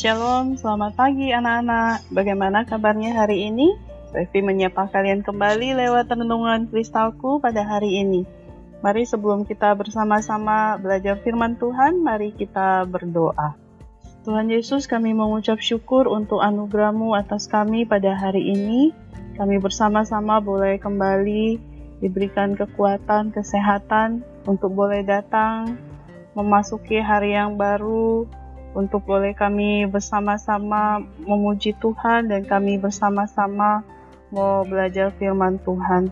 Shalom, selamat pagi anak-anak. Bagaimana kabarnya hari ini? Revi menyapa kalian kembali lewat renungan kristalku pada hari ini. Mari sebelum kita bersama-sama belajar firman Tuhan, mari kita berdoa. Tuhan Yesus, kami mengucap syukur untuk anugerahmu atas kami pada hari ini. Kami bersama-sama boleh kembali diberikan kekuatan, kesehatan untuk boleh datang memasuki hari yang baru, untuk boleh kami bersama-sama memuji Tuhan dan kami bersama-sama mau belajar firman Tuhan.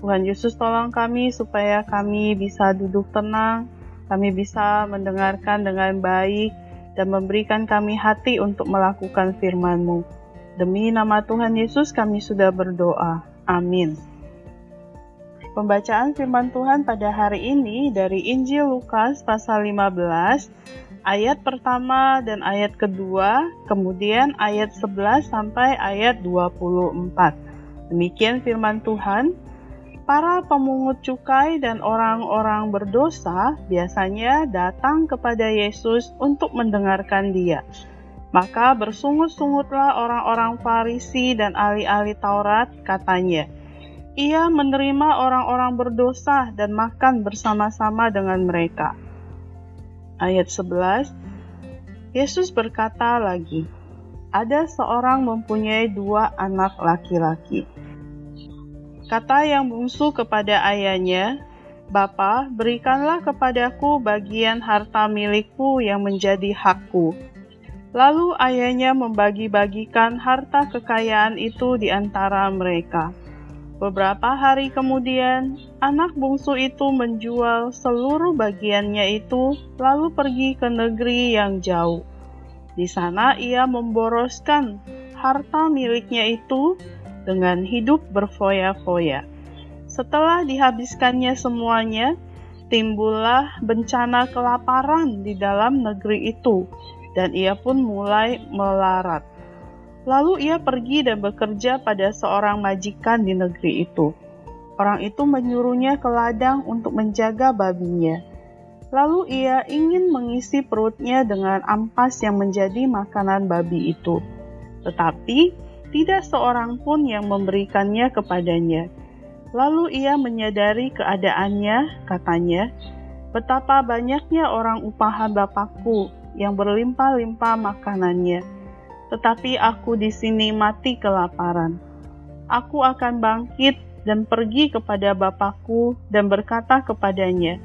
Tuhan Yesus tolong kami supaya kami bisa duduk tenang, kami bisa mendengarkan dengan baik dan memberikan kami hati untuk melakukan firman-Mu. Demi nama Tuhan Yesus kami sudah berdoa. Amin. Pembacaan firman Tuhan pada hari ini dari Injil Lukas pasal 15 ayat pertama dan ayat kedua, kemudian ayat 11 sampai ayat 24. Demikian firman Tuhan. Para pemungut cukai dan orang-orang berdosa biasanya datang kepada Yesus untuk mendengarkan Dia. Maka bersungut-sungutlah orang-orang Farisi dan ahli-ahli Taurat, katanya, ia menerima orang-orang berdosa dan makan bersama-sama dengan mereka. Ayat 11 Yesus berkata lagi, ada seorang mempunyai dua anak laki-laki. Kata yang bungsu kepada ayahnya, Bapa, berikanlah kepadaku bagian harta milikku yang menjadi hakku. Lalu ayahnya membagi-bagikan harta kekayaan itu di antara mereka. Beberapa hari kemudian, anak bungsu itu menjual seluruh bagiannya itu, lalu pergi ke negeri yang jauh. Di sana ia memboroskan harta miliknya itu dengan hidup berfoya-foya. Setelah dihabiskannya semuanya, timbullah bencana kelaparan di dalam negeri itu, dan ia pun mulai melarat. Lalu ia pergi dan bekerja pada seorang majikan di negeri itu. Orang itu menyuruhnya ke ladang untuk menjaga babinya. Lalu ia ingin mengisi perutnya dengan ampas yang menjadi makanan babi itu. Tetapi tidak seorang pun yang memberikannya kepadanya. Lalu ia menyadari keadaannya, katanya, betapa banyaknya orang upahan bapakku yang berlimpah-limpah makanannya tetapi aku di sini mati kelaparan. Aku akan bangkit dan pergi kepada Bapakku dan berkata kepadanya,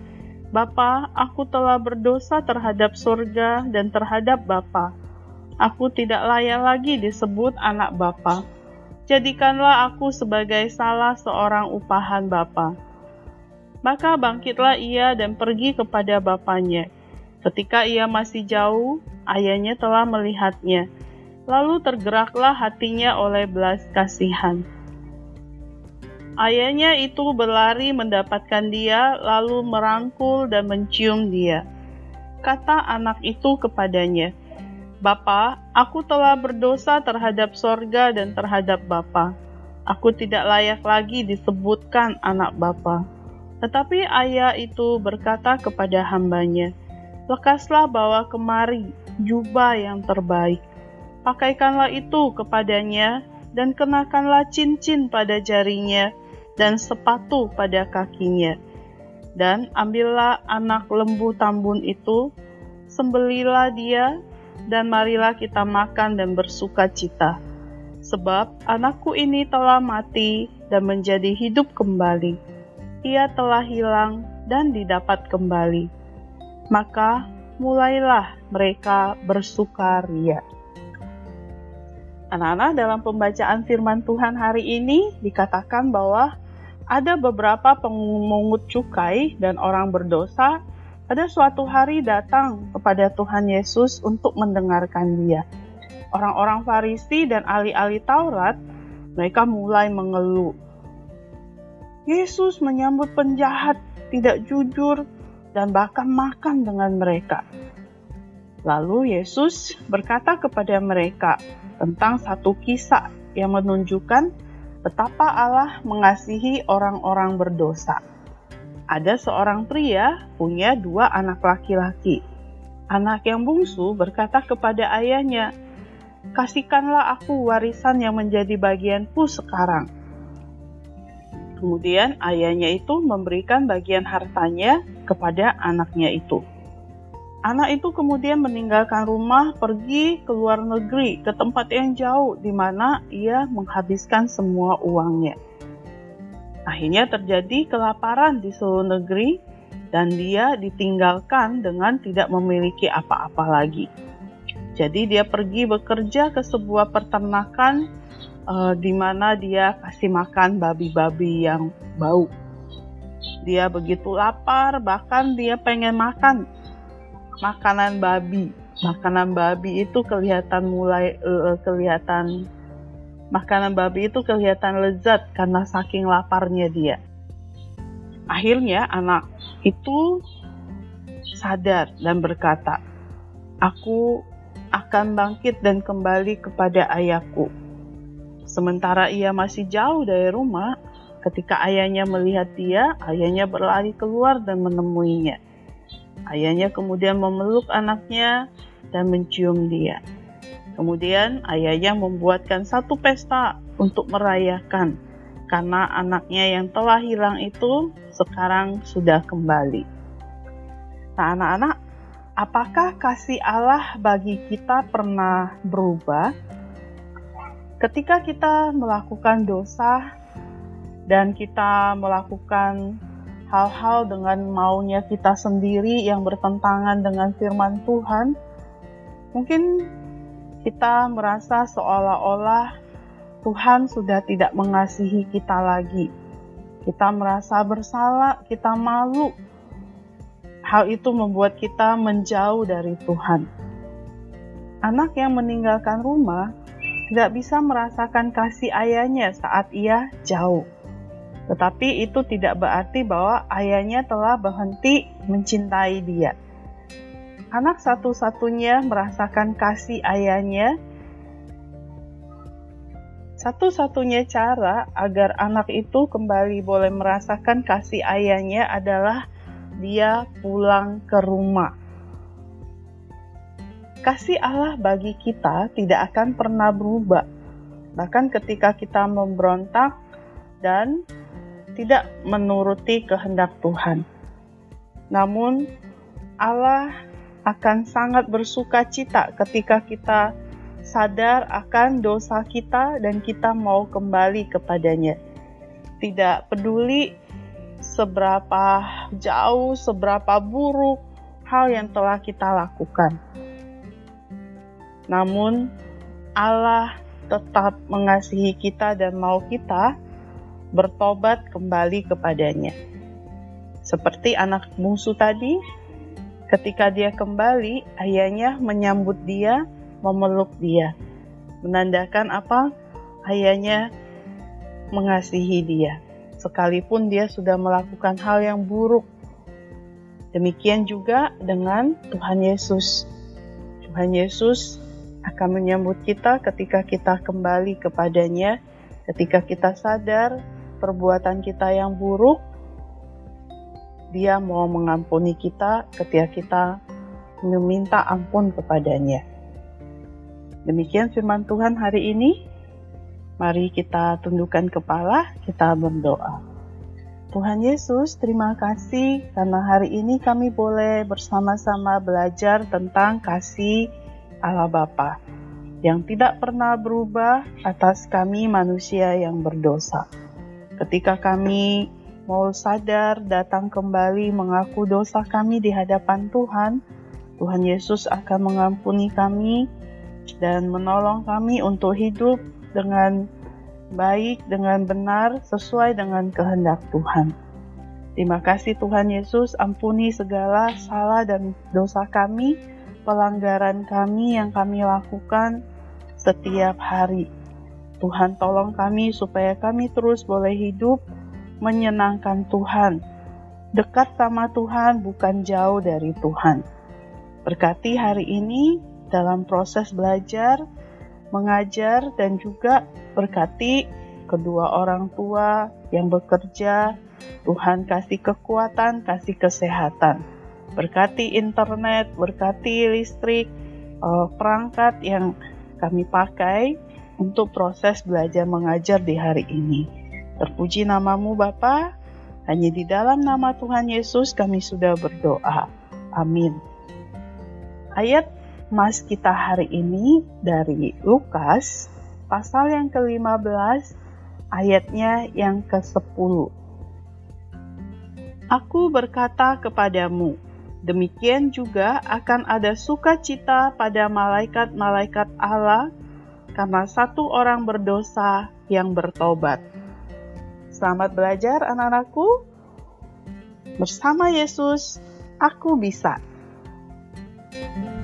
Bapa, aku telah berdosa terhadap surga dan terhadap Bapa. Aku tidak layak lagi disebut anak Bapa. Jadikanlah aku sebagai salah seorang upahan Bapa. Maka bangkitlah ia dan pergi kepada bapaknya. Ketika ia masih jauh, ayahnya telah melihatnya Lalu tergeraklah hatinya oleh belas kasihan. Ayahnya itu berlari mendapatkan dia, lalu merangkul dan mencium dia. Kata anak itu kepadanya, Bapa, aku telah berdosa terhadap sorga dan terhadap Bapa. Aku tidak layak lagi disebutkan anak Bapa. Tetapi ayah itu berkata kepada hambanya, Lekaslah bawa kemari jubah yang terbaik pakaikanlah itu kepadanya, dan kenakanlah cincin pada jarinya, dan sepatu pada kakinya. Dan ambillah anak lembu tambun itu, sembelilah dia, dan marilah kita makan dan bersuka cita. Sebab anakku ini telah mati dan menjadi hidup kembali. Ia telah hilang dan didapat kembali. Maka mulailah mereka bersukaria. Anak-anak, dalam pembacaan firman Tuhan hari ini dikatakan bahwa ada beberapa pemungut cukai dan orang berdosa pada suatu hari datang kepada Tuhan Yesus untuk mendengarkan dia. Orang-orang Farisi dan ahli-ahli Taurat, mereka mulai mengeluh. Yesus menyambut penjahat, tidak jujur, dan bahkan makan dengan mereka. Lalu Yesus berkata kepada mereka, tentang satu kisah yang menunjukkan betapa Allah mengasihi orang-orang berdosa. Ada seorang pria punya dua anak laki-laki. Anak yang bungsu berkata kepada ayahnya, "Kasihkanlah aku warisan yang menjadi bagianku sekarang." Kemudian ayahnya itu memberikan bagian hartanya kepada anaknya itu. Anak itu kemudian meninggalkan rumah, pergi ke luar negeri, ke tempat yang jauh, di mana ia menghabiskan semua uangnya. Akhirnya terjadi kelaparan di seluruh negeri, dan dia ditinggalkan dengan tidak memiliki apa-apa lagi. Jadi dia pergi bekerja ke sebuah peternakan uh, di mana dia kasih makan babi-babi yang bau. Dia begitu lapar, bahkan dia pengen makan makanan babi. Makanan babi itu kelihatan mulai uh, kelihatan makanan babi itu kelihatan lezat karena saking laparnya dia. Akhirnya anak itu sadar dan berkata, "Aku akan bangkit dan kembali kepada ayahku." Sementara ia masih jauh dari rumah, ketika ayahnya melihat dia, ayahnya berlari keluar dan menemuinya. Ayahnya kemudian memeluk anaknya dan mencium dia. Kemudian ayahnya membuatkan satu pesta untuk merayakan karena anaknya yang telah hilang itu sekarang sudah kembali. Nah, anak-anak, apakah kasih Allah bagi kita pernah berubah? Ketika kita melakukan dosa dan kita melakukan hal-hal dengan maunya kita sendiri yang bertentangan dengan firman Tuhan, mungkin kita merasa seolah-olah Tuhan sudah tidak mengasihi kita lagi. Kita merasa bersalah, kita malu. Hal itu membuat kita menjauh dari Tuhan. Anak yang meninggalkan rumah tidak bisa merasakan kasih ayahnya saat ia jauh. Tetapi itu tidak berarti bahwa ayahnya telah berhenti mencintai dia. Anak satu-satunya merasakan kasih ayahnya satu-satunya cara agar anak itu kembali boleh merasakan kasih ayahnya adalah dia pulang ke rumah. Kasih Allah bagi kita tidak akan pernah berubah, bahkan ketika kita memberontak dan tidak menuruti kehendak Tuhan. Namun, Allah akan sangat bersuka cita ketika kita sadar akan dosa kita dan kita mau kembali kepadanya. Tidak peduli seberapa jauh, seberapa buruk hal yang telah kita lakukan. Namun Allah tetap mengasihi kita dan mau kita bertobat kembali kepadanya. Seperti anak bungsu tadi, ketika dia kembali, ayahnya menyambut dia memeluk dia. Menandakan apa? Ayahnya mengasihi dia. Sekalipun dia sudah melakukan hal yang buruk. Demikian juga dengan Tuhan Yesus. Tuhan Yesus akan menyambut kita ketika kita kembali kepadanya, ketika kita sadar perbuatan kita yang buruk, dia mau mengampuni kita ketika kita meminta ampun kepadanya. Demikian firman Tuhan hari ini. Mari kita tundukkan kepala, kita berdoa. Tuhan Yesus, terima kasih karena hari ini kami boleh bersama-sama belajar tentang kasih Allah Bapa yang tidak pernah berubah atas kami manusia yang berdosa. Ketika kami mau sadar datang kembali mengaku dosa kami di hadapan Tuhan, Tuhan Yesus akan mengampuni kami dan menolong kami untuk hidup dengan baik, dengan benar, sesuai dengan kehendak Tuhan. Terima kasih Tuhan Yesus, ampuni segala salah dan dosa kami, pelanggaran kami yang kami lakukan setiap hari. Tuhan tolong kami supaya kami terus boleh hidup menyenangkan Tuhan, dekat sama Tuhan bukan jauh dari Tuhan. Berkati hari ini dalam proses belajar, mengajar, dan juga berkati kedua orang tua yang bekerja. Tuhan kasih kekuatan, kasih kesehatan. berkati internet, berkati listrik, uh, perangkat yang kami pakai untuk proses belajar mengajar di hari ini. Terpuji namamu Bapa, hanya di dalam nama Tuhan Yesus kami sudah berdoa. Amin. Ayat mas kita hari ini dari Lukas pasal yang ke-15 ayatnya yang ke-10. Aku berkata kepadamu, demikian juga akan ada sukacita pada malaikat-malaikat Allah karena satu orang berdosa yang bertobat. Selamat belajar anak-anakku. Bersama Yesus, aku bisa. thank you